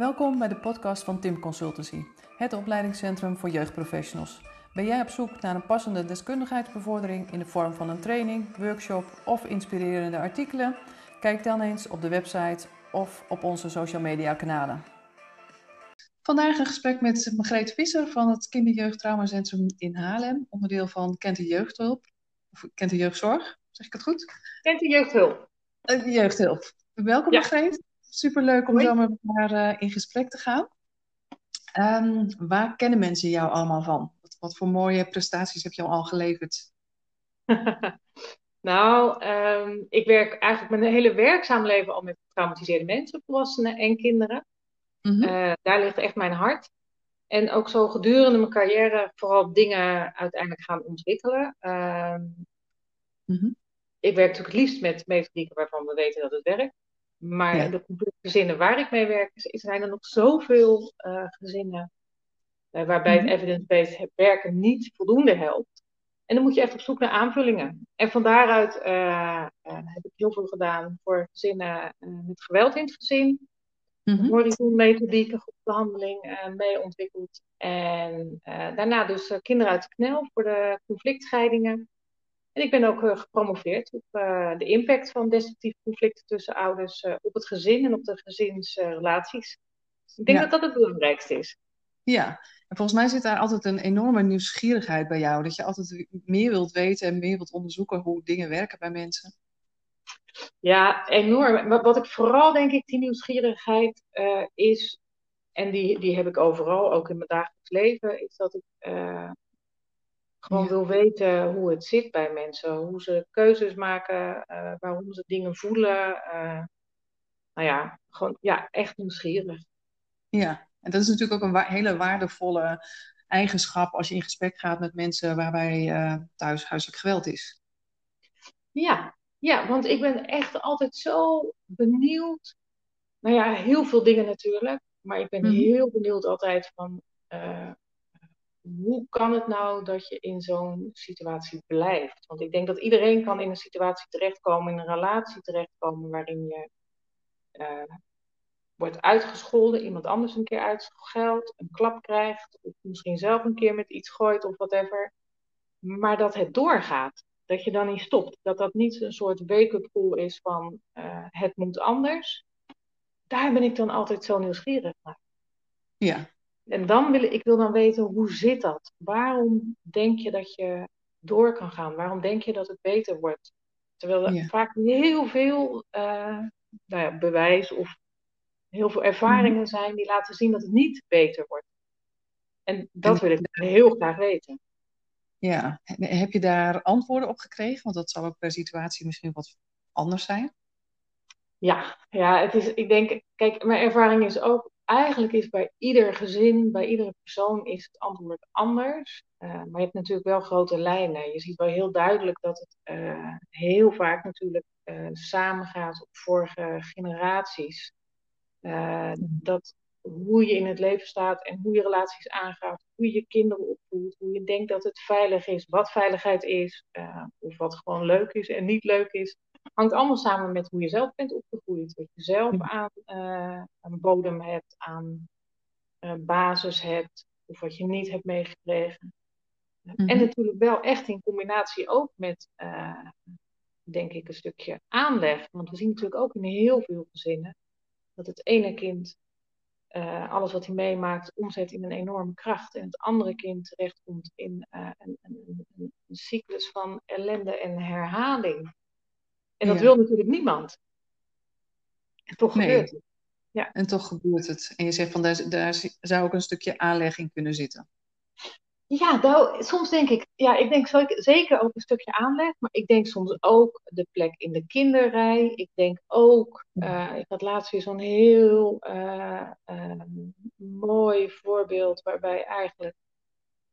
Welkom bij de podcast van Tim Consultancy, het opleidingscentrum voor jeugdprofessionals. Ben jij op zoek naar een passende deskundigheidsbevordering in de vorm van een training, workshop of inspirerende artikelen? Kijk dan eens op de website of op onze social media kanalen. Vandaag een gesprek met Margreet Visser van het Kinderjeugdtraumacentrum in Haarlem, onderdeel van Kent Jeugdhulp, of Kent Jeugdzorg, zeg ik het goed? Kent Jeugdhulp. Uh, jeugdhulp. Welkom ja. Margreet. Superleuk om zo met elkaar uh, in gesprek te gaan. Um, waar kennen mensen jou allemaal van? Wat, wat, voor mooie prestaties heb je al geleverd? nou, um, ik werk eigenlijk mijn hele werkzaam leven al met getraumatiseerde mensen, volwassenen en kinderen. Mm -hmm. uh, daar ligt echt mijn hart. En ook zo gedurende mijn carrière vooral dingen uiteindelijk gaan ontwikkelen. Uh, mm -hmm. Ik werk natuurlijk het liefst met methodieken waarvan we weten dat het werkt. Maar ja. de gezinnen waar ik mee werk, zijn er nog zoveel uh, gezinnen uh, waarbij het evidence-based werken niet voldoende helpt. En dan moet je echt op zoek naar aanvullingen. En van daaruit uh, heb ik heel veel gedaan voor gezinnen met geweld in het gezin. Mm -hmm. Horizon-methodieken, groepsbehandeling mee ontwikkeld. En daarna dus kinderen uit de knel voor de conflictscheidingen. En ik ben ook uh, gepromoveerd op uh, de impact van destructieve conflicten tussen ouders uh, op het gezin en op de gezinsrelaties. ik denk ja. dat dat het belangrijkste is. Ja, en volgens mij zit daar altijd een enorme nieuwsgierigheid bij jou. Dat je altijd meer wilt weten en meer wilt onderzoeken hoe dingen werken bij mensen. Ja, enorm. Maar wat ik vooral denk ik, die nieuwsgierigheid is, en die, die heb ik overal, ook in mijn dagelijks leven, is dat ik gewoon ja. wil weten hoe het zit bij mensen. Hoe ze keuzes maken, uh, waarom ze dingen voelen. Uh, nou ja, gewoon ja, echt nieuwsgierig. Ja, en dat is natuurlijk ook een wa hele waardevolle eigenschap als je in gesprek gaat met mensen waarbij uh, thuis huiselijk geweld is. Ja, ja, want ik ben echt altijd zo benieuwd. Nou ja, heel veel dingen natuurlijk. Maar ik ben mm -hmm. heel benieuwd altijd van hoe kan het nou dat je in zo'n situatie blijft? Want ik denk dat iedereen kan in een situatie terechtkomen, in een relatie terechtkomen waarin je uh, wordt uitgescholden, iemand anders een keer uitscheldt, een klap krijgt, of misschien zelf een keer met iets gooit of whatever. Maar dat het doorgaat. Dat je dan niet stopt. Dat dat niet een soort wake-up call is van uh, het moet anders. Daar ben ik dan altijd zo nieuwsgierig naar. Ja, en dan wil ik wil dan weten, hoe zit dat? Waarom denk je dat je door kan gaan? Waarom denk je dat het beter wordt? Terwijl er ja. vaak heel veel uh, nou ja, bewijs of heel veel ervaringen mm-hmm. zijn die laten zien dat het niet beter wordt. En dat en, wil ik heel graag weten. Ja, heb je daar antwoorden op gekregen? Want dat zal ook per situatie misschien wat anders zijn. Ja, ja het is, ik denk, kijk, mijn ervaring is ook eigenlijk is bij ieder gezin, bij iedere persoon is het antwoord anders. Uh, maar je hebt natuurlijk wel grote lijnen. Je ziet wel heel duidelijk dat het uh, heel vaak natuurlijk uh, samengaat op vorige generaties. dat hoe je in het leven staat en hoe je relaties aangaat, hoe je je kinderen opvoedt, hoe je denkt dat het veilig is, wat veiligheid is, of wat gewoon leuk is en niet leuk is hangt allemaal samen met hoe je zelf bent opgegroeid. Wat je zelf aan, uh, aan bodem hebt, aan uh, basis hebt, of wat je niet hebt meegekregen. En natuurlijk wel echt in combinatie ook met, uh, denk ik, een stukje aanleg. Want we zien natuurlijk ook in heel veel gezinnen dat het ene kind alles wat hij meemaakt omzet in een enorme kracht. En het andere kind terechtkomt in een, een, een cyclus van ellende en herhaling. En dat ja. wil natuurlijk niemand. En toch nee. gebeurt het. Ja. En toch gebeurt het. En je zegt van daar, daar zou ook een stukje aanleg in kunnen zitten. Ja, nou, soms denk ik, ja, ik denk zeker ook een stukje aanleg, maar ik denk soms ook de plek in de kinderrij. Ik denk ook, uh, ik had laatst weer zo'n heel uh, uh, mooi voorbeeld waarbij eigenlijk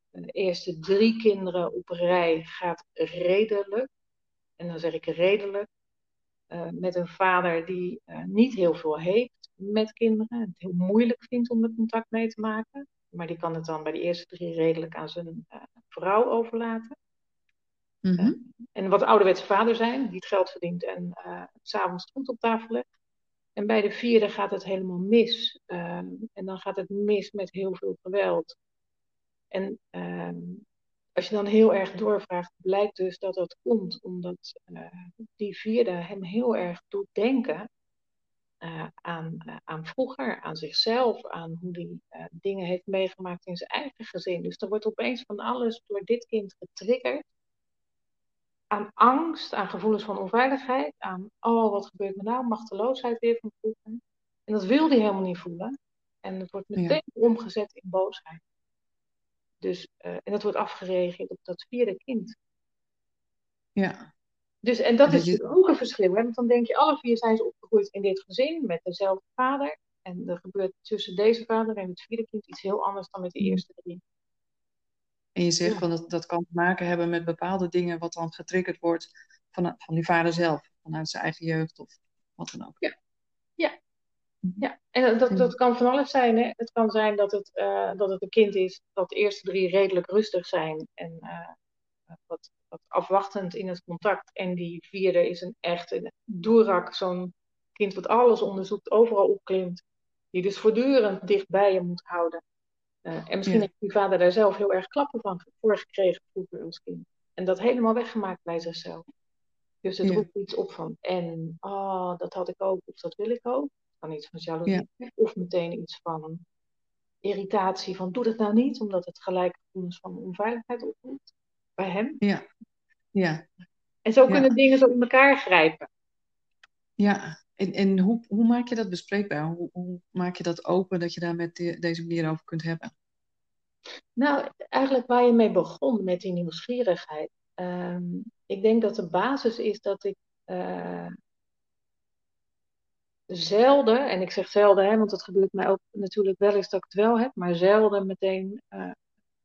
de eerste drie kinderen op rij gaat redelijk. En dan zeg ik redelijk. Uh, met een vader die uh, niet heel veel heeft met kinderen. Het heel moeilijk vindt om er contact mee te maken. Maar die kan het dan bij de eerste drie redelijk aan zijn uh, vrouw overlaten. Mm-hmm. en wat ouderwetse vader zijn, die het geld verdient en s'avonds goed op tafel legt. En bij de vierde gaat het helemaal mis. En dan gaat het mis met heel veel geweld. En ehm, als je dan heel erg doorvraagt, blijkt dus dat dat komt omdat uh, die vierde hem heel erg doet denken uh, aan, uh, aan vroeger, aan zichzelf, aan hoe hij dingen heeft meegemaakt in zijn eigen gezin. Dus er wordt opeens van alles door dit kind getriggerd. Aan angst, aan gevoelens van onveiligheid, aan oh wat gebeurt me nou, machteloosheid weer van vroeger. En dat wil hij helemaal niet voelen. En het wordt meteen ja. omgezet in boosheid. Dus, uh, en dat wordt afgereageerd op dat vierde kind. Ja. Dus, en dat is ook een verschil. Hè? Want dan denk je, alle vier zijn ze opgegroeid in dit gezin met dezelfde vader. En er gebeurt tussen deze vader en het vierde kind iets heel anders dan met de eerste drie. En je zegt ja. van dat, dat kan te maken hebben met bepaalde dingen wat dan getriggerd wordt van, van die vader zelf, vanuit zijn eigen jeugd of wat dan ook. Ja. Ja. en dat, dat kan van alles zijn. Hè? Het kan zijn dat het, uh, dat het een kind is dat de eerste drie redelijk rustig zijn en uh, wat, wat afwachtend in het contact. En die vierde is een echt een doerak, zo'n kind wat alles onderzoekt, overal opklimt. Die dus voortdurend dicht bij je moet houden. Uh, en misschien ja. heeft die vader daar zelf heel erg klappen van voor gekregen vroeger als kind. En dat helemaal weggemaakt bij zichzelf. Dus het ja. roept iets op van, en oh, dat had ik ook, of dat wil ik ook. Kan iets van jaloezie, ja. of meteen iets van irritatie, van doe dat nou niet, omdat het gelijk gevoelens van onveiligheid oproept bij hem. Ja. ja. En zo kunnen dingen zo in elkaar grijpen. Ja, en, en hoe, hoe maak je dat bespreekbaar? Hoe, hoe maak je dat open dat je daar met de, deze manier over kunt hebben? Nou, eigenlijk waar je mee begon met die nieuwsgierigheid. Um, ik denk dat de basis is dat ik uh, zelden, en ik zeg zelden, hè, want het gebeurt mij ook natuurlijk wel eens dat ik het wel heb, maar zelden meteen uh,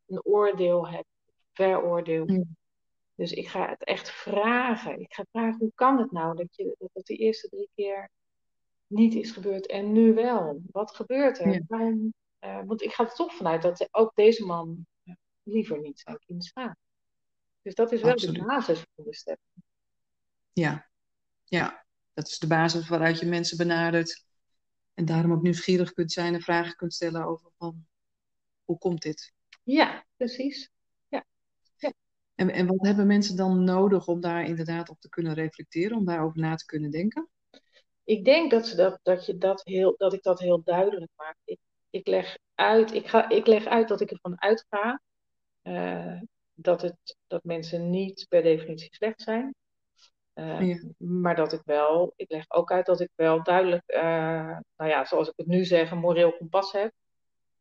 een oordeel heb, veroordeel. Mm. Dus ik ga het echt vragen. Ik ga vragen, hoe kan het nou dat, je, dat het de eerste drie keer niet is gebeurd en nu wel? Wat gebeurt er? Ja. Waarom, uh, want ik ga er toch vanuit dat ook deze man liever niet zijn kind slaat. Dus dat is wel Absoluut. de basis van de step. Ja. ja, dat is de basis waaruit je mensen benadert. En daarom ook nieuwsgierig kunt zijn en vragen kunt stellen over van, hoe komt dit? Ja, precies. En, en wat hebben mensen dan nodig om daar inderdaad op te kunnen reflecteren, om daarover na te kunnen denken? Ik denk dat, ze dat, dat, je dat, heel, dat ik dat heel duidelijk maak. Ik, ik, leg, uit, ik, ga, ik leg uit dat ik ervan uitga uh, dat, het, dat mensen niet per definitie slecht zijn. Uh, ja. Maar dat ik wel, ik leg ook uit dat ik wel duidelijk, uh, nou ja, zoals ik het nu zeg, een moreel kompas heb.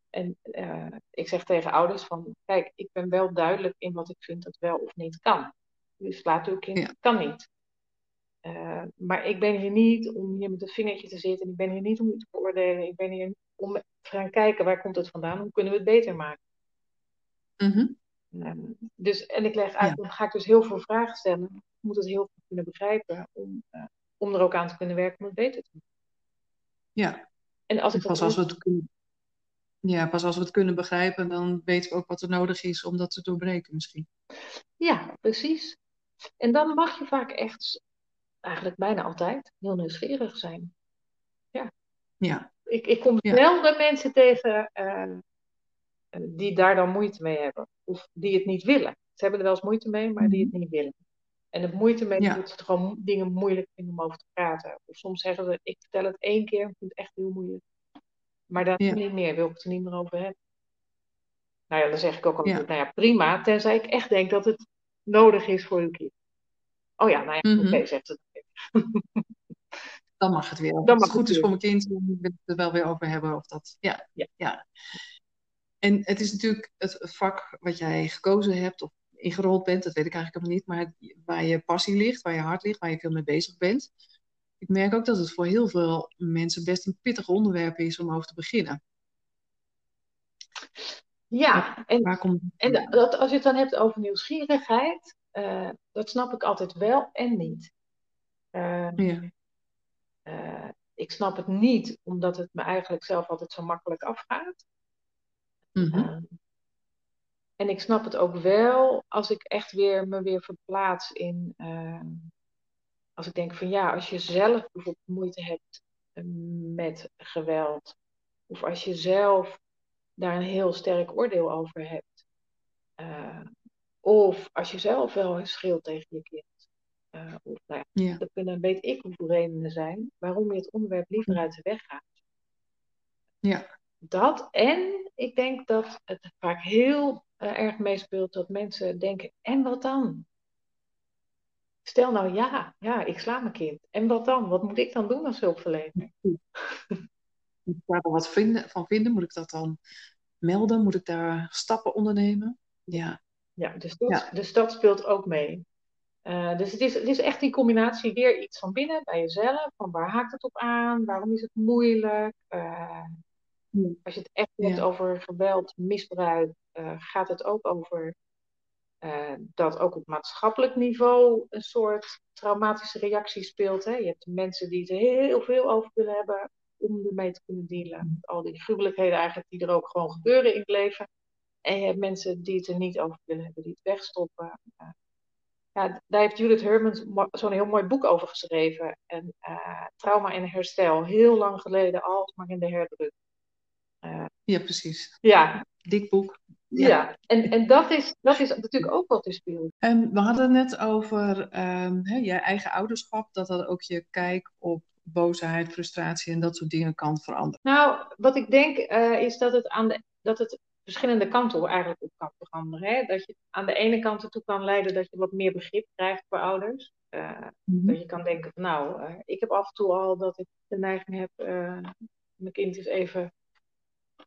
En uh, ik zeg tegen ouders van, kijk, ik ben wel duidelijk in wat ik vind dat wel of niet kan. Dus laat uw kind, ja. kan niet. Maar ik ben hier niet om hier met een vingertje te zitten. Ik ben hier niet om u te beoordelen. Ik ben hier om te gaan kijken, waar komt het vandaan? Hoe kunnen we het beter maken? Mm -hmm. um, dus, en ik leg uit, ja. dan ga ik dus heel veel vragen stellen. Moet het heel goed kunnen begrijpen om, uh, om er ook aan te kunnen werken om het beter te doen. Ja. En als ik en pas als we het kunnen ja, pas als we het kunnen begrijpen, dan weten we ook wat er nodig is om dat te doorbreken misschien. Ja, precies. En dan mag je vaak echt, eigenlijk bijna altijd, heel nieuwsgierig zijn. Ja. ja. Ik, ik kom ja. zelden mensen tegen uh, die daar dan moeite mee hebben. Of die het niet willen. Ze hebben er wel eens moeite mee, maar die het niet willen. En het moeite mee ja. dat ze gewoon dingen moeilijk vinden om over te praten. Of soms zeggen ze, ik vertel het één keer, ik vind het echt heel moeilijk. Maar dat ja. niet meer, wil ik het er niet meer over hebben. Nou ja, dan zeg ik ook altijd, ja. nou ja, prima, tenzij ik echt denk dat het nodig is voor uw kind. Oh ja, nou ja, mm -hmm. oké, okay, zegt het. dan mag het weer. Als dan het goed is voor mijn kind, dan wil ik het er wel weer over hebben. Of dat, ja, ja. ja. En het is natuurlijk het vak wat jij gekozen hebt, of ingerold bent, dat weet ik eigenlijk helemaal niet, maar waar je passie ligt, waar je hart ligt, waar je veel mee bezig bent ik merk ook dat het voor heel veel mensen best een pittig onderwerp is om over te beginnen. Ja, en, komt... en dat, als je het dan hebt over nieuwsgierigheid, uh, dat snap ik altijd wel en niet. Uh, ja. uh, ik snap het niet omdat het me eigenlijk zelf altijd zo makkelijk afgaat. Mm -hmm. En ik snap het ook wel als ik echt weer me weer verplaats in als ik denk van ja, als je zelf bijvoorbeeld moeite hebt met geweld. Of als je zelf daar een heel sterk oordeel over hebt. Uh, of als je zelf wel schreeuwt tegen je kind. Uh, of, nou ja, ja. Dat kunnen weet ik hoeveel redenen zijn waarom je het onderwerp liever uit de weg gaat. Ja. Dat en ik denk dat het vaak heel uh, erg meespeelt dat mensen denken: en wat dan? Stel nou ja, ja, ik sla mijn kind. En wat dan? Wat moet ik dan doen als hulpverlener? Moet ik daar wat vinden, van vinden? Moet ik dat dan melden? Moet ik daar stappen ondernemen? Ja. Ja, dus dat, ja. Dus dat speelt ook mee. Uh, dus het is, het is echt die combinatie weer iets van binnen bij jezelf. Van waar haakt het op aan? Waarom is het moeilijk? Uh, als je het echt hebt ja. over geweld, misbruik, uh, gaat het ook over dat ook op maatschappelijk niveau een soort traumatische reactie speelt. Hè? Je hebt mensen die het heel veel over willen hebben om ermee te kunnen dealen. Al die gruwelijkheden eigenlijk die er ook gewoon gebeuren in het leven. En je hebt mensen die het er niet over willen hebben, die het wegstoppen. Uh, ja, daar heeft Judith Herman zo'n heel mooi boek over geschreven. En uh, Trauma en herstel, heel lang geleden al, maar in de herdruk. Uh, ja, precies. Ja. Dik boek. Ja, ja. En, en dat, is, dat is natuurlijk ook wat er speelt. En we hadden het net over um, hè, je eigen ouderschap, dat dat ook je kijk op boosheid, frustratie en dat soort dingen kan veranderen. Nou, wat ik denk uh, is dat het, aan de, dat het verschillende kanten eigenlijk op kan veranderen. Hè? Dat je aan de ene kant ertoe kan leiden dat je wat meer begrip krijgt voor ouders. Uh, mm-hmm. Dat je kan denken van nou, uh, ik heb af en toe al dat ik de neiging heb mijn kind eens even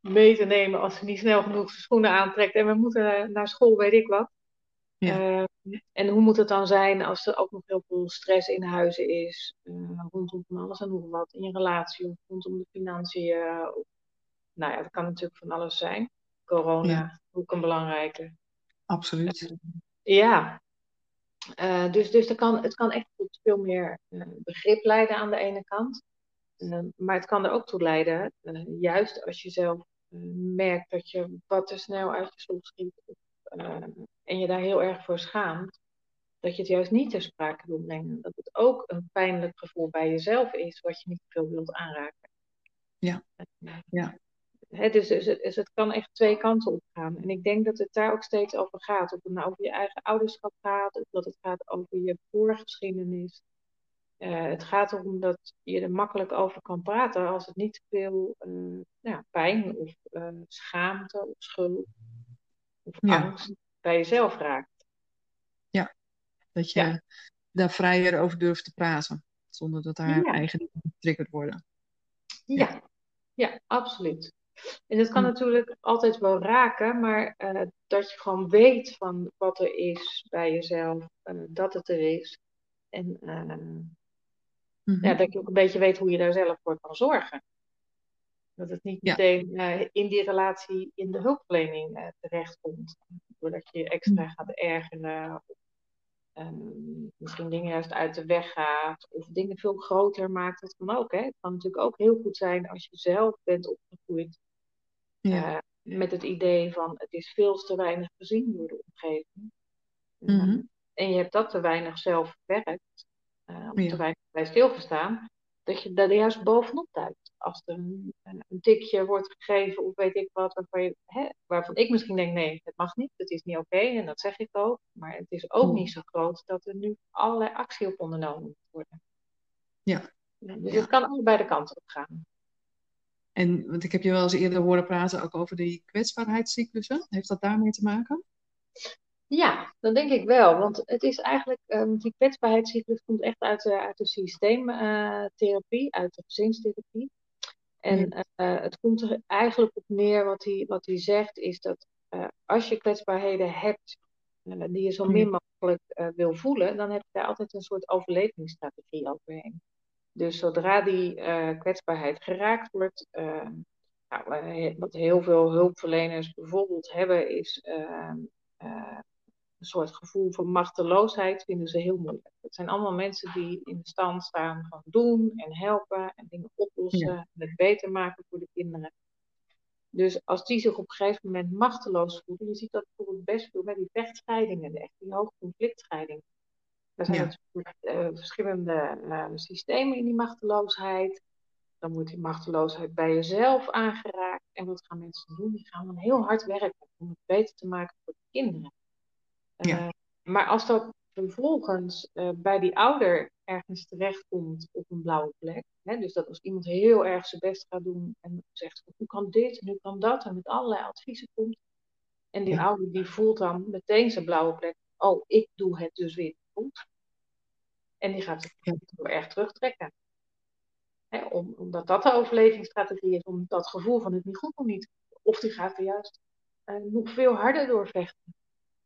mee te nemen als ze niet snel genoeg zijn schoenen aantrekt en we moeten naar school, weet ik wat. Ja. Uh, en hoe moet het dan zijn als er ook nog heel veel stress in huizen is, uh, rondom van alles en nog wat, in je relatie of rondom de financiën. Of, nou ja, dat kan natuurlijk van alles zijn. Corona, ja. ook een belangrijke. Absoluut. Uh, ja. dus dus er kan, het kan echt tot veel meer begrip leiden aan de ene kant. maar het kan er ook toe leiden, juist als je zelf merkt dat je wat te snel uit je stoel schiet uh, en je daar heel erg voor schaamt, dat je het juist niet ter sprake wil brengen. Dat het ook een pijnlijk gevoel bij jezelf is, wat je niet veel wilt aanraken. Ja. ja. He, dus, dus, dus, het kan echt twee kanten op gaan. En ik denk dat het daar ook steeds over gaat. Of het nou over je eigen ouderschap gaat, of dat het gaat over je voorgeschiedenis. Uh, het gaat erom dat je er makkelijk over kan praten als het niet veel uh, ja, pijn of uh, schaamte of schuld of ja. angst bij jezelf raakt. Ja, dat je ja. daar vrijer over durft te praten, zonder dat daar ja. eigen dingen getriggerd worden. Ja. ja, absoluut. En dat kan hm. natuurlijk altijd wel raken, maar dat je gewoon weet van wat er is bij jezelf, dat het er is. En ja, dat je ook een beetje weet hoe je daar zelf voor kan zorgen. Dat het niet meteen ja. in die relatie in de hulpverlening terechtkomt doordat je je extra gaat ergeren. Of, um, misschien dingen juist uit de weg gaat. Of dingen veel groter maakt. Dat kan ook. Hè? Het kan natuurlijk ook heel goed zijn als je zelf bent opgegroeid. Ja. Uh, met het idee van het is veel te weinig gezien door de omgeving. Mm-hmm. En je hebt dat te weinig zelf verwerkt. Uh, ja. te bij stilgestaan. Dat je daar juist bovenop duikt als er een, een, tikje wordt gegeven of weet ik wat, waarvan, je, hè, waarvan ik misschien denk, nee, het mag niet, het is niet oké okay, en dat zeg ik ook. Maar het is ook niet zo groot dat er nu allerlei actie op ondernomen moet worden. Ja. Dus ja. het kan allebei de kant op gaan. En want ik heb je wel eens eerder horen praten ook over die kwetsbaarheidscyclussen. Heeft dat daarmee te maken? Ja, dat denk ik wel. Want het is eigenlijk, um, die kwetsbaarheidscyclus komt echt uit de, uit de systeemtherapie, uh, uit de gezinstherapie. En uh, het komt er eigenlijk op neer, wat hij, wat hij zegt, is dat uh, als je kwetsbaarheden hebt uh, die je zo min mogelijk wil voelen, dan heb je daar altijd een soort overlevingsstrategie overheen. Dus zodra die kwetsbaarheid geraakt wordt, nou, wat heel veel hulpverleners bijvoorbeeld hebben, is ehm, een soort gevoel van machteloosheid vinden ze heel moeilijk. Het zijn allemaal mensen die in de stand staan van doen en helpen en dingen oplossen ja. en het beter maken voor de kinderen. Dus als die zich op een gegeven moment machteloos voelen, je ziet dat bijvoorbeeld best veel bij die vechtscheidingen, echt die hoogconflictscheidingen. Er zijn ja. natuurlijk uh, verschillende uh, systemen in die machteloosheid. Dan wordt die machteloosheid bij jezelf aangeraakt. En wat gaan mensen doen? Die gaan dan heel hard werken om het beter te maken voor de kinderen. Ja. Uh, maar als dat vervolgens uh, bij die ouder ergens terechtkomt op een blauwe plek. Hè, dus dat als iemand heel erg zijn best gaat doen en zegt hoe kan dit en hoe kan dat en met allerlei adviezen komt. En die Ja. ouder die voelt dan meteen zijn blauwe plek. Oh, ik doe het dus weer goed. En die gaat zich Ja. heel erg terugtrekken. Hè, om, omdat dat de overlevingsstrategie is, om dat gevoel van het niet goed doen niet. Of die gaat er juist uh, nog veel harder door vechten.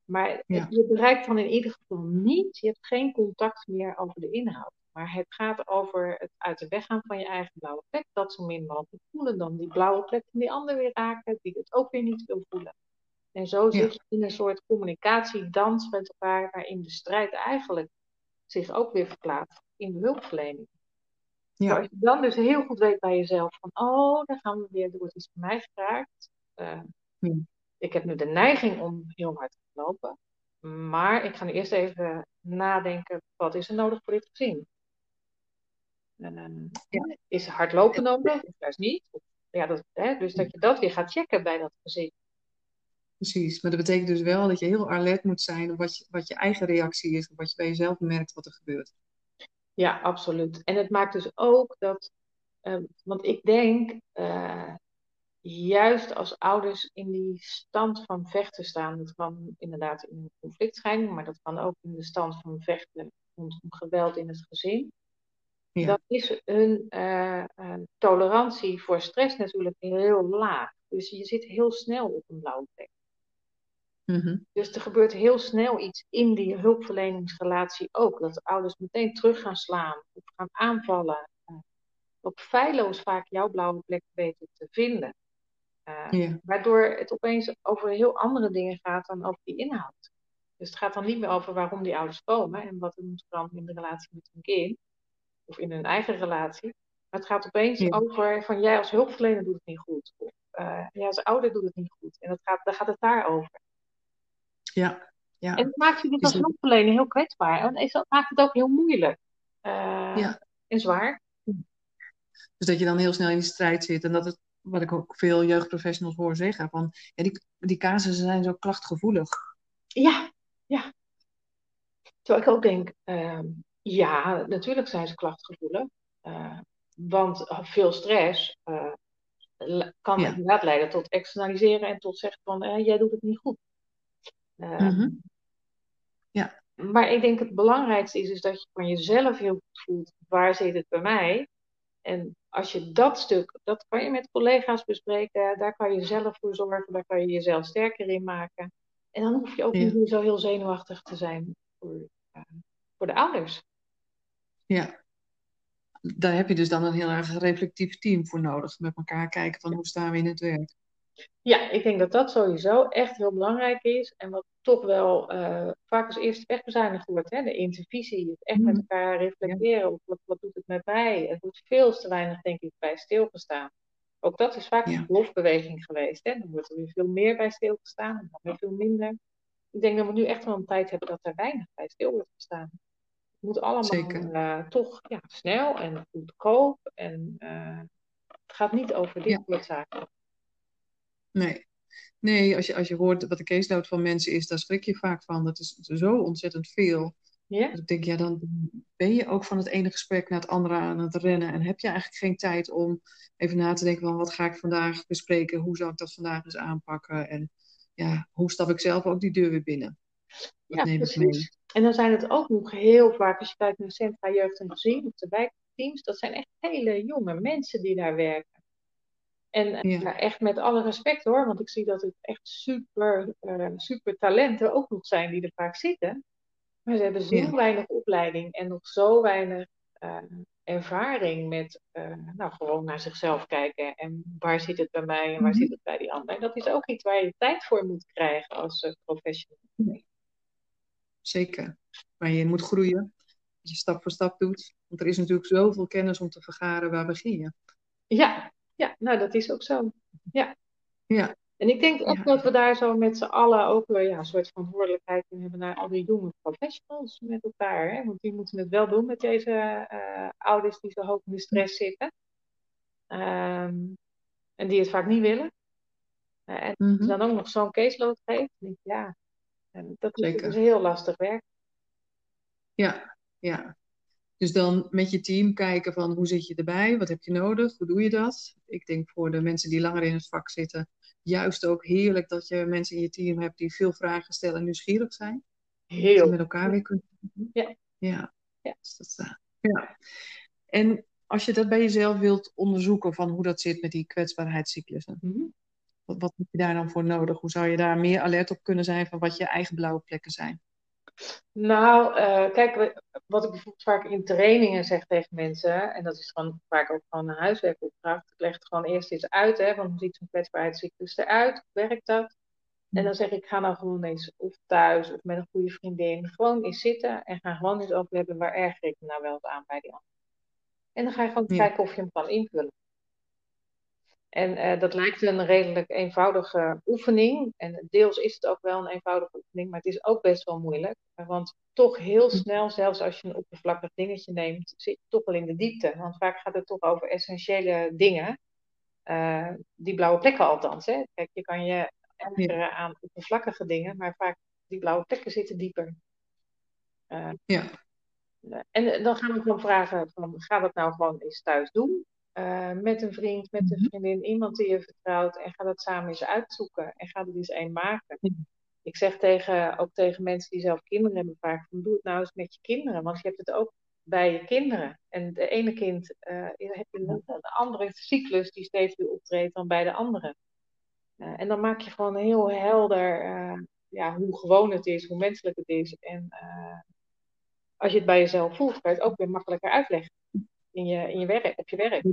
Maar Ja. je bereikt dan in ieder geval niet, je hebt geen contact meer over de inhoud. Maar het gaat over het uit de weg gaan van je eigen blauwe plek. Dat zo min mogelijk voelen. Dan die blauwe plek van die ander weer raken, die het ook weer niet wil voelen. En zo zit je in een soort communicatiedans met elkaar, waarin de strijd eigenlijk zich ook weer verplaatst in de hulpverlening. Ja. Maar als je dan dus heel goed weet bij jezelf van, oh, daar gaan we weer, er wordt iets van mij gevraagd. Uh, Ja. Ik heb nu de neiging om heel hard te lopen. Maar ik ga nu eerst even nadenken, wat is er nodig voor dit gezin? Uh, Ja. Is hardlopen nodig of juist niet? Ja, dat, hè, dus dat je dat weer gaat checken bij dat gezin. Precies, maar dat betekent dus wel dat je heel alert moet zijn op wat je, wat je eigen reactie is, of wat je bij jezelf merkt wat er gebeurt. Ja, absoluut. En het maakt dus ook dat, uh, want ik denk, uh, juist als ouders in die stand van vechten staan, dat kan inderdaad in een conflictscheiding, maar dat kan ook in de stand van vechten rondom geweld in het gezin. Ja. Dan is hun uh, tolerantie voor stress natuurlijk heel laag. Dus je zit heel snel op een blauwe plek. Mm-hmm. Dus er gebeurt heel snel iets in die hulpverleningsrelatie ook. Dat de ouders meteen terug gaan slaan of gaan aanvallen. Uh, ook feilloos vaak jouw blauwe plek weten te vinden. Uh, Ja. Waardoor het opeens over heel andere dingen gaat dan over die inhoud. Dus het gaat dan niet meer over waarom die ouders komen en wat er moet veranderen in de relatie met hun kind. Of in hun eigen relatie. Maar het gaat opeens Ja. over van jij als hulpverlener doet het niet goed. Of uh, jij als ouder doet het niet goed. En dat gaat, daar gaat het daarover. Ja. ja. En dat maakt je dus als hulpverlener heel kwetsbaar. En dat maakt het ook heel moeilijk. Uh, Ja. En zwaar. Dus dat je dan heel snel in die strijd zit. En dat het, wat ik ook veel jeugdprofessionals hoor zeggen, van ja, die, die casussen zijn zo klachtgevoelig. Ja, ja. Terwijl ik ook denk, uh, ja, natuurlijk zijn ze klachtgevoelig. Uh, want veel stress uh, kan Ja. inderdaad leiden tot externaliseren en tot zeggen van, eh, jij doet het niet goed. Uh, Mhm. Ja. Maar ik denk het belangrijkste is, is dat je van jezelf heel goed voelt, waar zit het bij mij? En als je dat stuk, dat kan je met collega's bespreken, daar kan je zelf voor zorgen, daar kan je jezelf sterker in maken. En dan hoef je ook Ja. niet meer zo heel zenuwachtig te zijn voor, uh, voor de ouders. Ja. Daar heb je dus dan een heel erg reflectief team voor nodig. Met elkaar kijken van hoe staan we in het werk. Ja, ik denk dat dat sowieso echt heel belangrijk is. En wat toch wel uh, vaak als eerste wegbezuinigd wordt. Hè? De intervisie, het echt met Mhm. elkaar reflecteren. Of wat, wat doet het met mij? Het wordt veel te weinig, denk ik, bij stilgestaan. Ook dat is vaak Ja. een golfbeweging geweest. Hè? Dan wordt er weer veel meer bij stilgestaan. En dan weer veel minder. Ik denk dat we nu echt wel een tijd hebben dat er weinig bij stil wordt gestaan. Het moet allemaal uh, toch ja, snel en goedkoop. En uh, het gaat niet over dit Ja. soort zaken. Nee. Nee, als je, als je hoort wat de caseload van mensen is, daar schrik je vaak van. Dat is zo ontzettend veel. Ja? Dat ik denk, ja, dan ben je ook van het ene gesprek naar het andere aan het rennen. En heb je eigenlijk geen tijd om even na te denken van wat ga ik vandaag bespreken? Hoe zal ik dat vandaag eens aanpakken? En ja, hoe stap ik zelf ook die deur weer binnen? Dat Ja, precies. En dan zijn het ook nog heel vaak, als je kijkt naar Centra Jeugd en Gezin, of de wijkteams, dat zijn echt hele jonge mensen die daar werken. En Ja. ja, echt met alle respect hoor, want ik zie dat het echt super, uh, super talenten ook nog zijn die er vaak zitten. Maar ze hebben zo Ja. weinig opleiding en nog zo weinig uh, ervaring met uh, nou, gewoon naar zichzelf kijken. En waar zit het bij mij en waar Mhm. zit het bij die ander. Dat is ook iets waar je tijd voor moet krijgen als professional. Zeker. Maar je moet groeien. Dat je stap voor stap doet. Want er is natuurlijk zoveel kennis om te vergaren. Waar begin je? Ja, ja, nou dat is ook zo. Ja. Ja. En ik denk ook Ja. dat we daar zo met z'n allen ook wel ja, een soort verantwoordelijkheid in hebben naar al die jonge professionals met elkaar. Hè? Want die moeten het wel doen met deze uh, ouders die zo hoog in de stress zitten. Ehm, en die het vaak niet willen. Uh, en Mhm. dan ook nog zo'n caseload geeft, ik, ja, en dat is dus heel lastig werk. Ja, ja. Dus dan met je team kijken van hoe zit je erbij, wat heb je nodig, hoe doe je dat? Ik denk voor de mensen die langer in het vak zitten, juist ook heerlijk dat je mensen in je team hebt die veel vragen stellen en nieuwsgierig zijn. Dat Heel. met elkaar weer kunt. Ja. Ja. Ja. Dus dat, eh, ja. En als je dat bij jezelf wilt onderzoeken van hoe dat zit met die kwetsbaarheidscyclussen, Mhm. wat, wat heb je daar dan voor nodig? Hoe zou je daar meer alert op kunnen zijn van wat je eigen blauwe plekken zijn? Nou, eh, kijk, wat ik bijvoorbeeld vaak in trainingen zeg tegen mensen, en dat is gewoon vaak ook gewoon een huiswerkopdracht. Ik leg het gewoon eerst eens uit, hè, van hoe ziet zo'n kwetsbaarheidscyclus eruit? Hoe werkt dat? En dan zeg ik, ga nou gewoon eens of thuis of met een goede vriendin, gewoon eens zitten en ga gewoon eens over hebben waar erger ik me nou wel aan bij die ander. En dan ga je gewoon Ja. kijken of je hem kan invullen. En eh, dat lijkt een redelijk eenvoudige oefening. En deels is het ook wel een eenvoudige oefening, maar het is ook best wel moeilijk. Want toch heel snel, zelfs als je een oppervlakkig dingetje neemt, zit je toch wel in de diepte. Want vaak gaat het toch over essentiële dingen. Eh, die blauwe plekken althans. Hè? Kijk, je kan je ergeren aan oppervlakkige dingen, maar vaak die blauwe plekken zitten dieper. Eh, Ja. en dan gaan we gewoon vragen: van, ga dat nou gewoon eens thuis doen? Eh, met een vriend, met een Mhm. vriendin, iemand die je vertrouwt. En ga dat samen eens uitzoeken. En ga er eens één maken. Ik zeg tegen, ook tegen mensen die zelf kinderen hebben vaak: van, doe het nou eens met je kinderen. Want je hebt het ook bij je kinderen. En de ene kind eh heeft een, een andere cyclus die steeds weer optreedt dan bij de andere. Eh, en dan maak je gewoon heel helder ja, hoe gewoon het is, hoe menselijk het is. En als je het bij jezelf voelt, kan je het ook weer makkelijker uitleggen in je, in je werk, op je werk.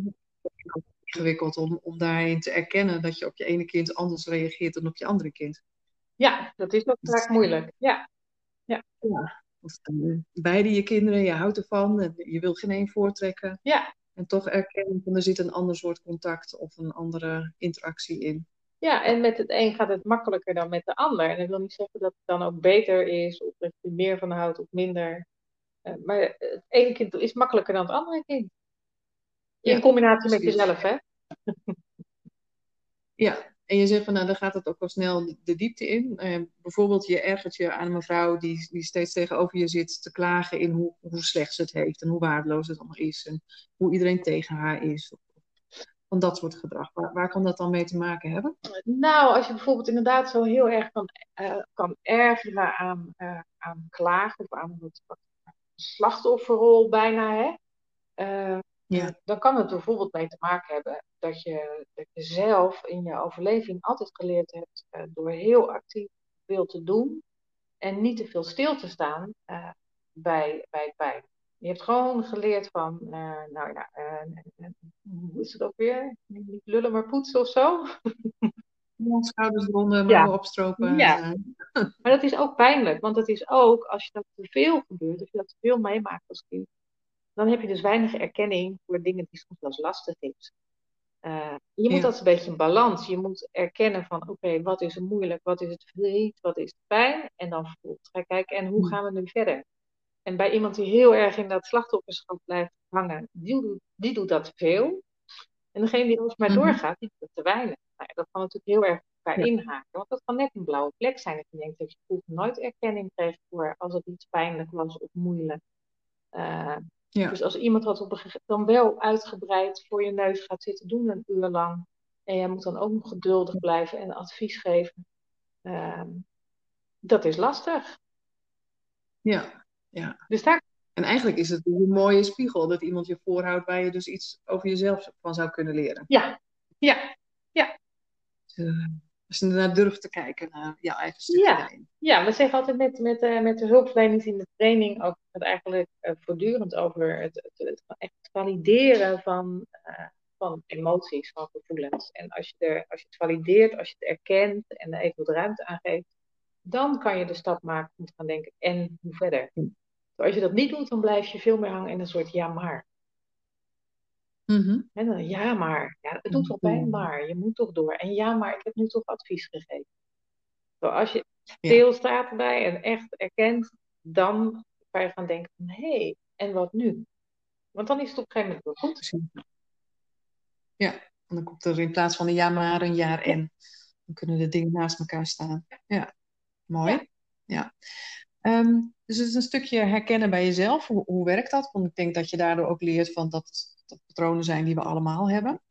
Ingewikkeld om, om daarin te erkennen dat je op je ene kind anders reageert dan op je andere kind. Ja, dat is ook vaak moeilijk. Ja, Of, eh, beide je kinderen, je houdt ervan en je wil geen één voortrekken. ja, En toch erkennen van er zit een ander soort contact of een andere interactie in. ja, en met het een gaat het makkelijker dan met de ander. En dat wil niet zeggen dat het dan ook beter is, of dat je meer van houdt of minder. Eh, maar het ene kind is makkelijker dan het andere kind. In Ja, combinatie met jezelf, hè? Ja, en je zegt van nou, dan gaat het ook wel snel de diepte in. Eh, bijvoorbeeld, je ergert je aan een mevrouw die, die steeds tegenover je zit te klagen in hoe, hoe slecht ze het heeft en hoe waardeloos het allemaal is en hoe iedereen tegen haar is. Van dat soort gedrag. Waar, waar kan dat dan mee te maken hebben? Nou, als je bijvoorbeeld inderdaad zo heel erg kan, eh, kan ergeren aan, eh, aan klagen of aan wat slachtofferrol bijna, hè? Eh, Ja. dan kan het bijvoorbeeld mee te maken hebben dat je, dat je zelf in je overleving altijd geleerd hebt eh, door heel actief veel te doen en niet te veel stil te staan eh, bij, bij het pijn. Je hebt gewoon geleerd van, eh, nou ja, hoe is het ook weer? Niet lullen maar poetsen of zo. Schouders eronder, Ja. mouwen opstropen. Ja. eh, Maar dat is ook pijnlijk, want het is ook, als je dat te veel gebeurt, als je dat te veel meemaakt als kind, dan heb je dus weinig erkenning voor dingen die soms wel eens lastig is. Eh, je moet Ja. dat een beetje in balans. Je moet erkennen van, oké, wat is er moeilijk, wat is het verdriet, wat is de pijn, en dan ga kijken, en hoe Hmm. gaan we nu verder? En bij iemand die heel erg in dat slachtofferschap blijft hangen, die doet, die doet dat veel. En degene die alsmaar Mhm. doorgaat, die doet het te weinig. Nou, dat kan natuurlijk heel erg op elkaar Ja. inhaken. Want dat kan net een blauwe plek zijn. Dat je denkt dat je vroeger nooit erkenning kreeg voor als het iets pijnlijk was of moeilijk. Eh, Ja. Dus als iemand dat op een gege- dan wel uitgebreid voor je neus gaat zitten doen een uur lang. En jij moet dan ook nog geduldig blijven en advies geven. ehm, dat is lastig. Ja. ja. Dus daar En eigenlijk is het een mooie spiegel dat iemand je voorhoudt waar je dus iets over jezelf van zou kunnen leren. Ja, ja, Eh, als je ernaar durft te kijken naar jouw eigen stukje Ja. ja, we zeggen altijd met, met, eh, met de hulpverleners in de training ook het eigenlijk eh, voortdurend over het, het, het echt valideren van, van emoties, van gevoelens. En als je, er, als je het valideert, als je het erkent en er even wat ruimte aan geeft, dan kan je de stap maken om te gaan denken, en hoe verder? Ja. Als je dat niet doet, dan blijf je veel meer hangen in een soort ja maar. Mhm. En dan, ja maar, ja, het doet wel pijn, maar je moet toch door. En ja maar, ik heb nu toch advies gegeven. Zo, als je stilstaat erbij en echt erkent, dan kan je gaan denken van, hé, hey, en wat nu? Want dan is het op een gegeven moment wel goed. Ja, en dan komt er in plaats van een jaar maar een jaar en. Dan kunnen de dingen naast elkaar staan. Ja, mooi. Ja. Ehm, dus het is een stukje herkennen bij jezelf. Hoe, hoe werkt dat? Want ik denk dat je daardoor ook leert van dat dat patronen zijn die we allemaal hebben.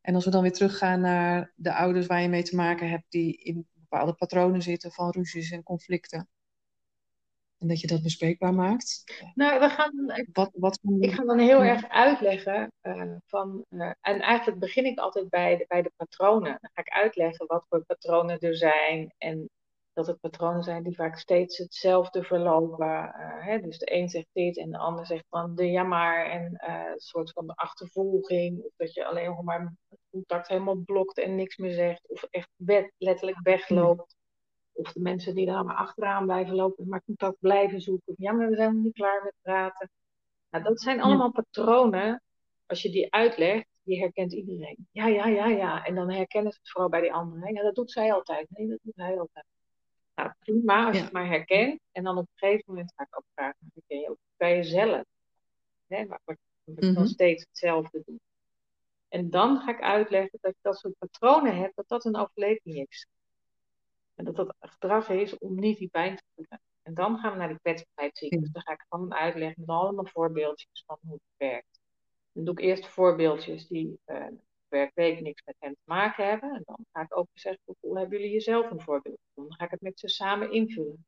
En als we dan weer teruggaan naar de ouders waar je mee te maken hebt, die in bepaalde patronen zitten van ruzies en conflicten. En dat je dat bespreekbaar maakt. Nou, we gaan, wat, wat, ik ga dan heel erg uitleggen uh, van. Uh, en eigenlijk begin ik altijd bij de, bij de patronen. Dan ga ik uitleggen wat voor patronen er zijn. En dat het patronen zijn die vaak steeds hetzelfde verlopen. Uh, hè? Dus de een zegt dit en de ander zegt dan de ja maar en uh, een soort van de achtervolging. Of dat je alleen nog maar contact helemaal blokt en niks meer zegt. Of echt letterlijk wegloopt. Of de mensen die daar maar achteraan blijven lopen, maar contact blijven zoeken. Ja, maar we zijn nog niet klaar met praten. Nou, dat zijn allemaal patronen. Als je die uitlegt, die herkent iedereen. Ja, ja, ja, ja. En dan herkennen ze het vooral bij die anderen. Ja, dat doet zij altijd. Nee, dat doet hij altijd. Nou, prima als je het maar herkent. En dan op een gegeven moment ga ik ook vragen, herken je ook bij jezelf? Hè, waar je mm nog steeds hetzelfde doet. En dan ga ik uitleggen dat je dat soort patronen hebt, dat dat een overleving is. En dat dat gedrag is om niet die pijn te voelen. En dan gaan we naar die kwetsbaarheidscyclus. Dan ga ik gewoon uitleggen met allemaal voorbeeldjes van hoe het werkt. Dan doe ik eerst voorbeeldjes die uh, werkweek niks met hen te maken hebben. En dan ga ik ook zeggen, hoe hebben jullie jezelf een voorbeeld Dan ga ik het met ze samen invullen.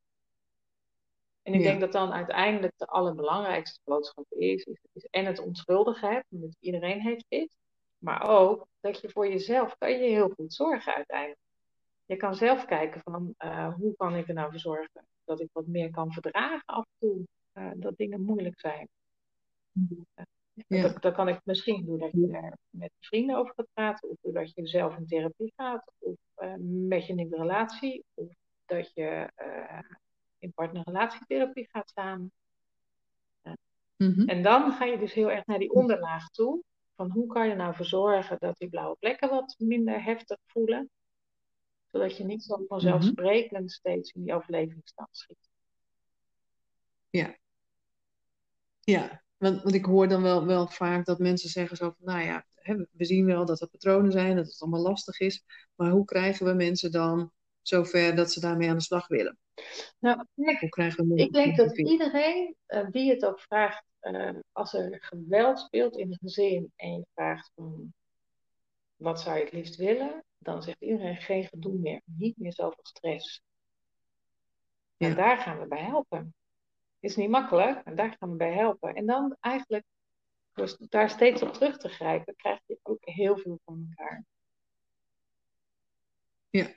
En ik denk dat dan uiteindelijk de allerbelangrijkste boodschap is, is, is en het onschuldigheid, want iedereen heeft dit. Maar ook dat je voor jezelf kan je heel goed zorgen uiteindelijk. Je kan zelf kijken van uh, hoe kan ik er nou voor zorgen dat ik wat meer kan verdragen af en toe. Uh, dat dingen moeilijk zijn. Uh, ja. Dat, dat, kan ik misschien doordat je er met vrienden over gaat praten, of doordat je zelf in therapie gaat, of uh, met je nieuwe relatie, of dat je uh, in partnerrelatietherapie gaat samen. Uh, mm-hmm. En dan ga je dus heel erg naar die onderlaag toe, van hoe kan je nou voor zorgen dat die blauwe plekken wat minder heftig voelen, zodat je niet zo vanzelfsprekend mm-hmm. steeds in die overlevingsstand schiet. Ja. Ja, want, want ik hoor dan wel, wel vaak dat mensen zeggen zo van, nou ja, we zien wel dat er patronen zijn, dat het allemaal lastig is, maar hoe krijgen we mensen dan zover dat ze daarmee aan de slag willen? Nou, ik, hoe krijgen we ik denk dat iedereen, uh, wie het ook vraagt, uh, als er geweld speelt in een gezin en je vraagt van, wat zou je het liefst willen? Dan zegt iedereen geen gedoe meer, niet meer zoveel stress. Ja. En daar gaan we bij helpen is niet makkelijk, en daar gaan we bij helpen. En dan eigenlijk, dus daar steeds op terug te grijpen, krijg je ook heel veel van elkaar. Ja.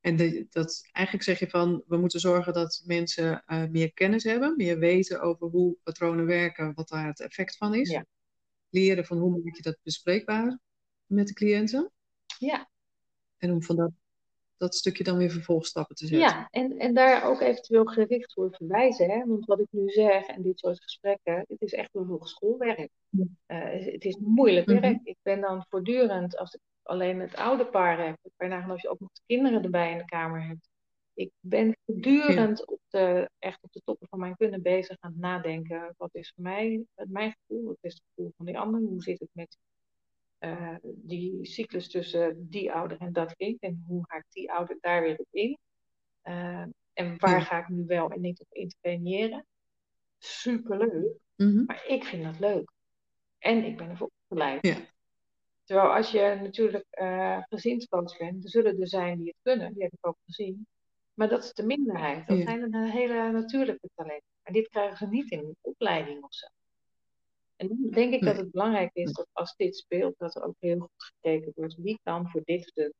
En de, dat, eigenlijk zeg je van, we moeten zorgen dat mensen uh, meer kennis hebben, meer weten over hoe patronen werken, wat daar het effect van is. Ja. Leren van hoe maak je dat bespreekbaar met de cliënten. Ja. En om van dat dat stukje dan weer vervolgstappen te zetten. Ja, en, en daar ook eventueel gericht voor verwijzen. Hè? Want wat ik nu zeg en dit soort gesprekken, het is echt een hogeschoolwerk. Ja. Uh, het is moeilijk werk. Mm -hmm. Ik ben dan voortdurend, als ik alleen het oude paar heb, bijna als je ook nog de kinderen erbij in de kamer hebt. Ik ben voortdurend ja. op de, echt op de toppen van mijn kunnen bezig aan het nadenken. Wat is voor mij mijn gevoel? Wat is het gevoel van die ander? Hoe zit het met uh, die cyclus tussen die ouder en dat kind. En hoe haakt die ouder daar weer op in? Uh, en waar ja. ga ik nu wel en niet op interveneren? Superleuk. Mm -hmm. Maar ik vind dat leuk. En ik ben ervoor opgeleid. Ja. Terwijl als je natuurlijk uh, gezinscoach bent, er zullen er zijn die het kunnen. Die heb ik ook gezien. Maar dat is de minderheid. Dat ja. zijn een hele natuurlijke talenten. En dit krijgen ze niet in een opleiding of zo. En dan denk ik nee. dat het belangrijk is dat als dit speelt, dat er ook heel goed gekeken wordt wie kan voor dit stuk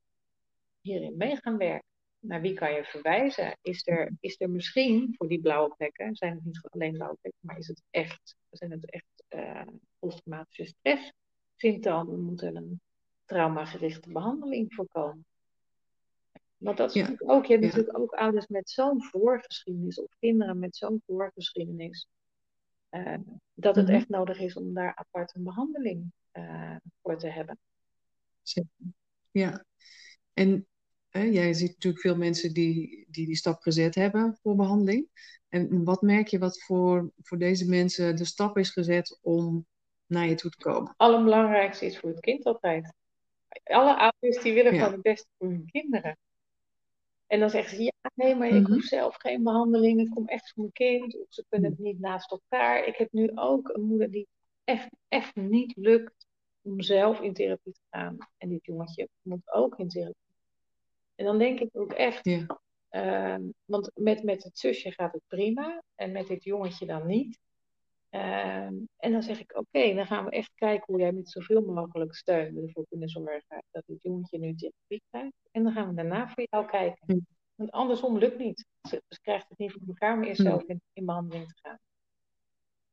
hierin mee gaan werken. Naar wie kan je verwijzen? Is er, is er misschien voor die blauwe plekken, zijn het niet alleen blauwe plekken, maar is het echt, zijn het echt uh, posttraumatische stress symptomen? Moet er een traumagerichte behandeling voorkomen? Want dat is ja. natuurlijk ook, je hebt ja. natuurlijk ook ouders met zo'n voorgeschiedenis of kinderen met zo'n voorgeschiedenis. Uh, dat het mm -hmm. echt nodig is om daar apart een behandeling uh, voor te hebben. Zeker. Ja, en hè, jij ziet natuurlijk veel mensen die, die die stap gezet hebben voor behandeling. En wat merk je wat voor, voor deze mensen de stap is gezet om naar je toe te komen. Het allerbelangrijkste is voor het kind altijd. Alle ouders die willen gewoon het beste voor hun kinderen. En dan zeggen ze, ja, nee, maar ik mhm. hoef zelf geen behandeling. Het komt echt voor mijn kind. Of ze kunnen het niet naast elkaar. Ik heb nu ook een moeder die echt, echt niet lukt om zelf in therapie te gaan. En dit jongetje moet ook in therapie. En dan denk ik ook echt, ja. Ehm, want met, met het zusje gaat het prima en met dit jongetje dan niet. Ehm, en dan zeg ik, oké, dan gaan we echt kijken hoe jij met zoveel mogelijk steun ervoor kunnen zorgen dat dit jongetje nu therapie krijgt. En dan gaan we daarna voor jou kijken. Hm. Want andersom lukt niet. Ze, krijgt het niet voor elkaar om eerst hm. zelf in, in behandeling te gaan.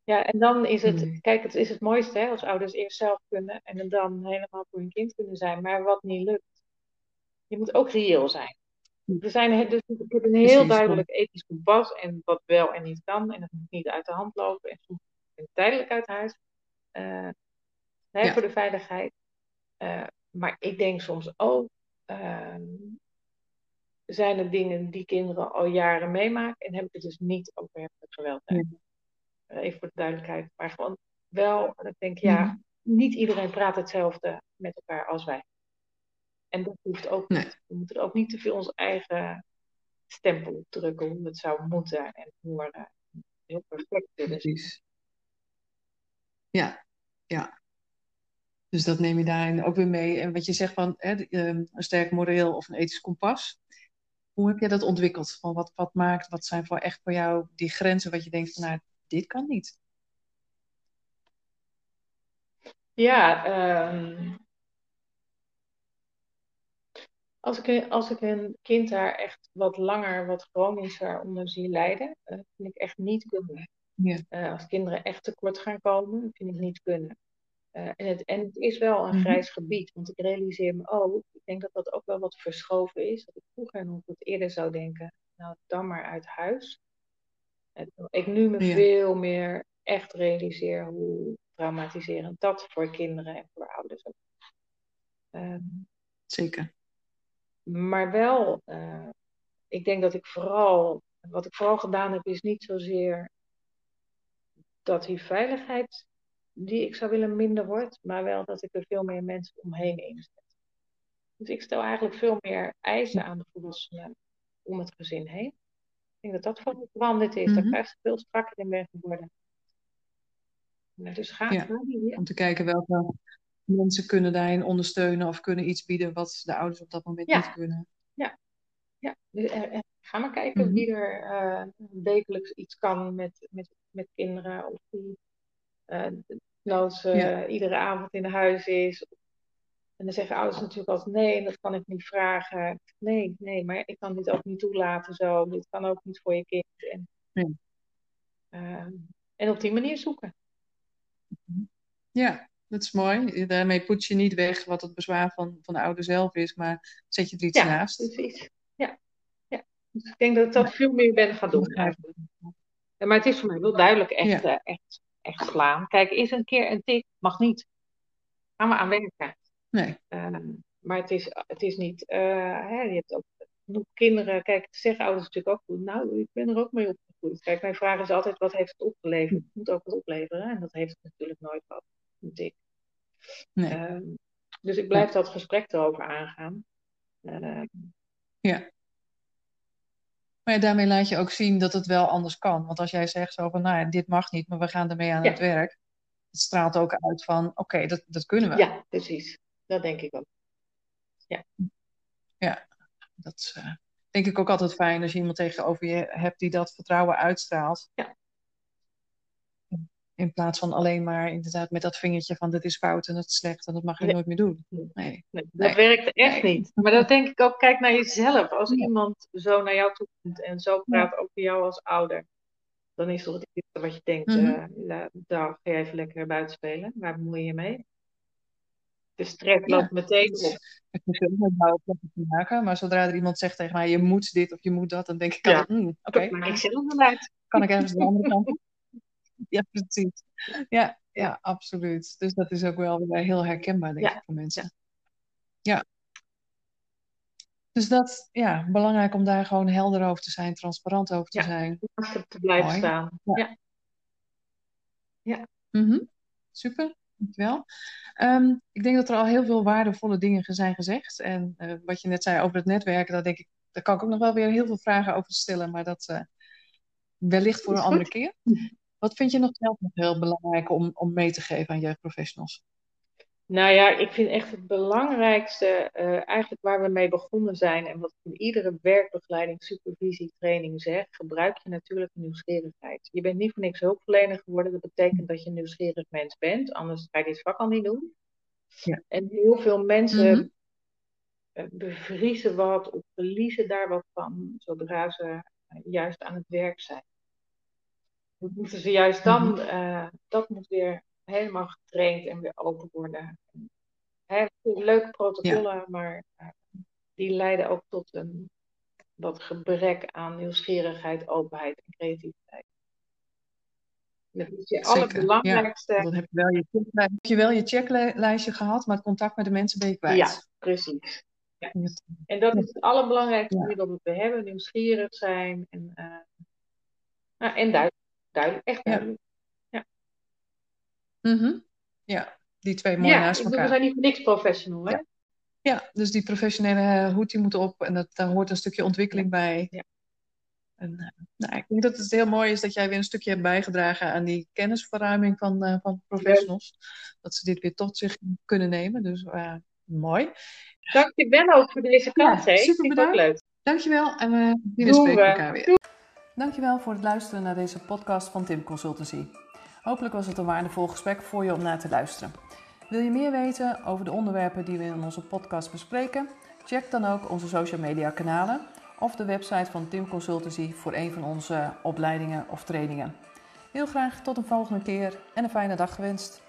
Ja, en dan is het, hm. kijk, het is het mooiste hè, als ouders eerst zelf kunnen en dan helemaal voor hun kind kunnen zijn. Maar wat niet lukt, je moet ook reëel zijn. Er zijn dus, ik heb een heel duidelijk ethisch kompas en wat wel en niet kan. En dat moet niet uit de hand lopen en soms tijdelijk uit huis. Uh, Voor de veiligheid. Uh, maar ik denk soms ook, uh, zijn er dingen die kinderen al jaren meemaken en heb ik het dus niet over heftig geweld. Ja. Even voor de duidelijkheid. Maar gewoon wel, ik denk, ja, niet iedereen praat hetzelfde met elkaar als wij. En dat hoeft ook niet. We moeten er ook niet te veel ons eigen stempel op drukken hoe het zou moeten en hoe uh, heel perfect Precies. Ja, ja. Dus dat neem je daarin ook weer mee. En wat je zegt van hè, ehm, een sterk moreel of een ethisch kompas. Hoe heb je dat ontwikkeld? Van wat, wat maakt, wat zijn voor echt voor jou die grenzen wat je denkt van nou, dit kan niet? Ja, um, als ik, als ik een kind daar echt wat langer, wat chronischer onder zie lijden, uh, vind ik echt niet kunnen. Ja. Uh, als kinderen echt tekort gaan komen, vind ik niet kunnen. Uh, en, het, en het is wel een mhm. grijs gebied, want ik realiseer me ook, ik denk dat dat ook wel wat verschoven is. Dat ik vroeger nog wat eerder zou denken, nou dan maar uit huis. En ik nu me veel meer echt realiseer hoe traumatiserend dat voor kinderen en voor ouders ook. Um, Zeker. Maar wel, uh, ik denk dat ik vooral, wat ik vooral gedaan heb, is niet zozeer dat die veiligheid die ik zou willen minder wordt, maar wel dat ik er veel meer mensen omheen inzet. Dus ik stel eigenlijk veel meer eisen aan de volwassenen om het gezin heen. Ik denk dat dat van veranderd is, mm -hmm. dat ik echt veel strakker in ben geworden. Dus ga, ja, Om te kijken welke mensen kunnen daarin ondersteunen of kunnen iets bieden wat de ouders op dat moment niet kunnen. Ja, ja. Dus, uh, ga maar kijken mm wie er uh, wekelijks iets kan met, met, met kinderen of wie uh, iedere avond in huis is. En dan zeggen ouders natuurlijk altijd nee, dat kan ik niet vragen. Nee, nee, maar ik kan dit ook niet toelaten zo. Dit kan ook niet voor je kind. En, ehm, en op die manier zoeken. Ja, dat is mooi. Daarmee put je niet weg wat het bezwaar van, van de ouder zelf is, maar zet je er iets ja, naast. Precies. Ja, ja. Dus ik denk dat ik dat veel meer ben gaan doen eigenlijk. maar het is voor mij wel duidelijk echt, uh, echt, echt slaan. Kijk, is een keer een tik, mag niet. Gaan we aan werken. Nee. Uh, maar het is, het is niet, uh, hè, je hebt ook kinderen, kijk, zeggen ouders natuurlijk ook, nou, ik ben er ook mee opgegroeid. Kijk, mijn vraag is altijd, wat heeft het opgeleverd? Het moet ook wat opleveren. En dat heeft het natuurlijk nooit gehad Nee. Ehm, dus ik blijf dat gesprek erover aangaan. Ehm, ja. Maar ja, daarmee laat je ook zien dat het wel anders kan. Want als jij zegt zo van, nou, dit mag niet, maar we gaan ermee aan het werk. Het straalt ook uit van, oké, dat, dat kunnen we. Ja, precies. Dat denk ik ook. Ja. Ja, dat is uh, denk ik ook altijd fijn als je iemand tegenover je hebt die dat vertrouwen uitstraalt. Ja. In plaats van alleen maar inderdaad met dat vingertje van dit is fout en dat is slecht en dat mag je nooit meer doen. Nee. nee dat werkt echt niet. Maar dat denk ik ook, kijk naar jezelf. Als iemand zo naar jou toe komt en zo praat over jou als ouder, dan is dat het eerste wat je denkt, mm -hmm. uh, daar ga je even lekker buiten spelen. Waar bemoei je mee? De stress loopt meteen op. Er met jou te maken, maar zodra er iemand zegt tegen mij, je moet dit of je moet dat, dan denk ik ja. altijd, mm, oké. Okay. ik zelf. Kan ik ergens de andere kant ja, precies. Ja, ja, absoluut. Dus dat is ook wel weer heel herkenbaar, denk ik, voor mensen. Ja. Dus dat, ja, belangrijk om daar gewoon helder over te zijn, transparant over te zijn. Ja, te blijven staan. Ja. Ja. Mm -hmm. Super. Dankjewel. Um, ik denk dat er al heel veel waardevolle dingen zijn gezegd. En uh, wat je net zei over het netwerken, daar denk ik, daar kan ik ook nog wel weer heel veel vragen over stellen, maar dat uh, wellicht voor een andere keer. Wat vind je nog zelf nog heel belangrijk om, om mee te geven aan jeugdprofessionals? Nou ja, ik vind echt het belangrijkste, uh, eigenlijk waar we mee begonnen zijn en wat ik in iedere werkbegeleiding, supervisie, training zeg, gebruik je natuurlijk nieuwsgierigheid. Je bent niet voor niks hulpverlener geworden, dat betekent dat je een nieuwsgierig mens bent, anders ga je dit vak al niet doen. Ja. En heel veel mensen mm bevriezen wat of verliezen daar wat van, zodra ze uh, juist aan het werk zijn. Dat moeten ze juist dan, mm -hmm. dat moet weer helemaal getraind en weer open worden. He, leuke protocollen, maar uh, die leiden ook tot een wat gebrek aan nieuwsgierigheid, openheid en creativiteit. Dat is je allerbelangrijkste. Ja, dan heb je, wel je, heb je wel je checklijstje gehad, maar het contact met de mensen ben je kwijt. Ja, precies. Ja. En dat is het allerbelangrijkste ja. dat we hebben: nieuwsgierig zijn en, uh, nou, en duidelijk, duidelijk, echt duidelijk. Mm Ja, die twee mooi ja, naast elkaar. we zijn niet voor niks professional, hè? Ja. ja, dus die professionele hoed die moet op en dat, daar hoort een stukje ontwikkeling bij. Ja. En, uh, nou, ik denk dat het heel mooi is dat jij weer een stukje hebt bijgedragen aan die kennisverruiming van, uh, van professionals. Dat ze dit weer tot zich kunnen nemen. Dus uh, mooi. Dank je wel ook voor deze kans. Ja, super bedankt. leuk. Dankjewel en we spreken elkaar weer. Doei. Dankjewel voor het luisteren naar deze podcast van Tim Consultancy. Hopelijk was het een waardevol gesprek voor je om naar te luisteren. Wil je meer weten over de onderwerpen die we in onze podcast bespreken? Check dan ook onze social media kanalen of de website van Tim Consultancy voor een van onze opleidingen of trainingen. Heel graag tot een volgende keer en een fijne dag gewenst.